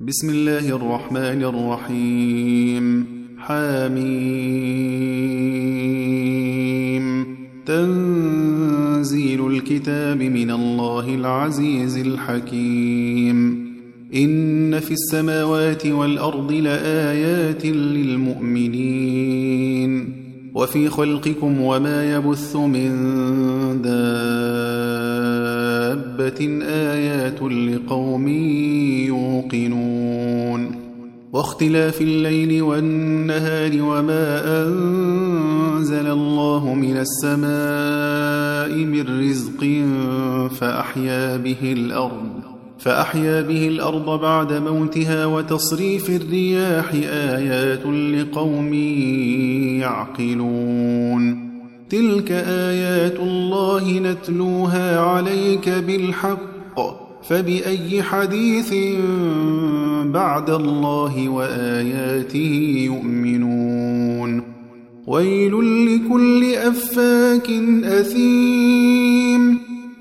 بسم الله الرحمن الرحيم. حميم تنزيل الكتاب من الله العزيز الحكيم. إن في السماوات والأرض لآيات للمؤمنين. وفي خلقكم وما يبث من دابة آيات لقوم يوقنون واختلاف الليل والنهار وما أنزل الله من السماء من رزق فأحيا به الأرض فأحيا به الأرض بعد موتها وتصريف الرياح آيات لقوم يعقلون تلك آيات الله نتلوها عليك بالحق فبأي حديث بعد الله وآياته يؤمنون ويل لكل أفاك أثيم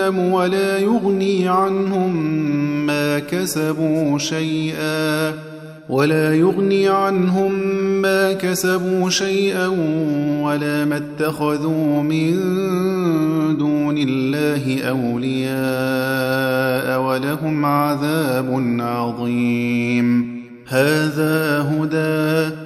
ولا يغني عنهم ما كسبوا شيئا ولا يغني عنهم ما كسبوا شيئا ولا ما اتخذوا من دون الله أولياء ولهم عذاب عظيم. هذا هدى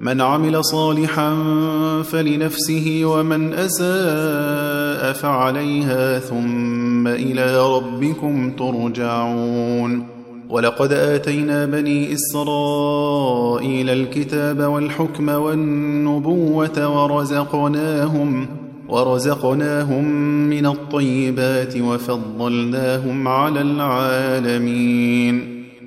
من عمل صالحا فلنفسه ومن أساء فعليها ثم إلى ربكم ترجعون. ولقد آتينا بني إسرائيل الكتاب والحكم والنبوة ورزقناهم ورزقناهم من الطيبات وفضلناهم على العالمين.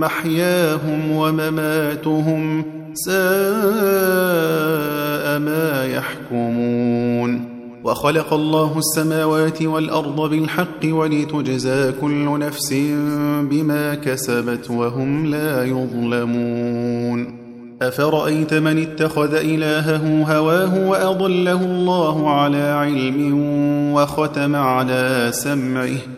محياهم ومماتهم ساء ما يحكمون. وخلق الله السماوات والأرض بالحق ولتجزى كل نفس بما كسبت وهم لا يظلمون. أفرأيت من اتخذ إلهه هواه وأضله الله على علم وختم على سمعه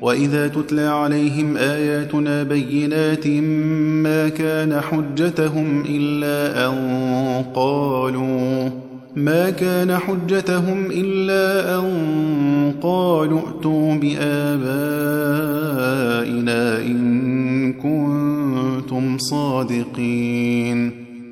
وإذا تتلى عليهم آياتنا بينات ما كان حجتهم إلا أن قالوا ما كان حجتهم إلا أن قالوا ائتوا بآبائنا إن كنتم صادقين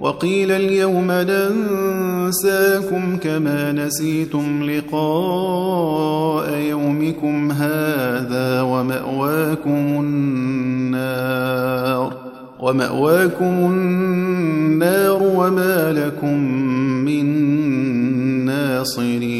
وقيل اليوم ننساكم كما نسيتم لقاء يومكم هذا ومأواكم النار ومأواكم النار وما لكم من ناصرين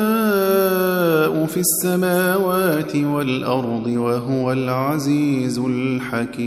في السماوات والأرض وهو العزيز الحكيم.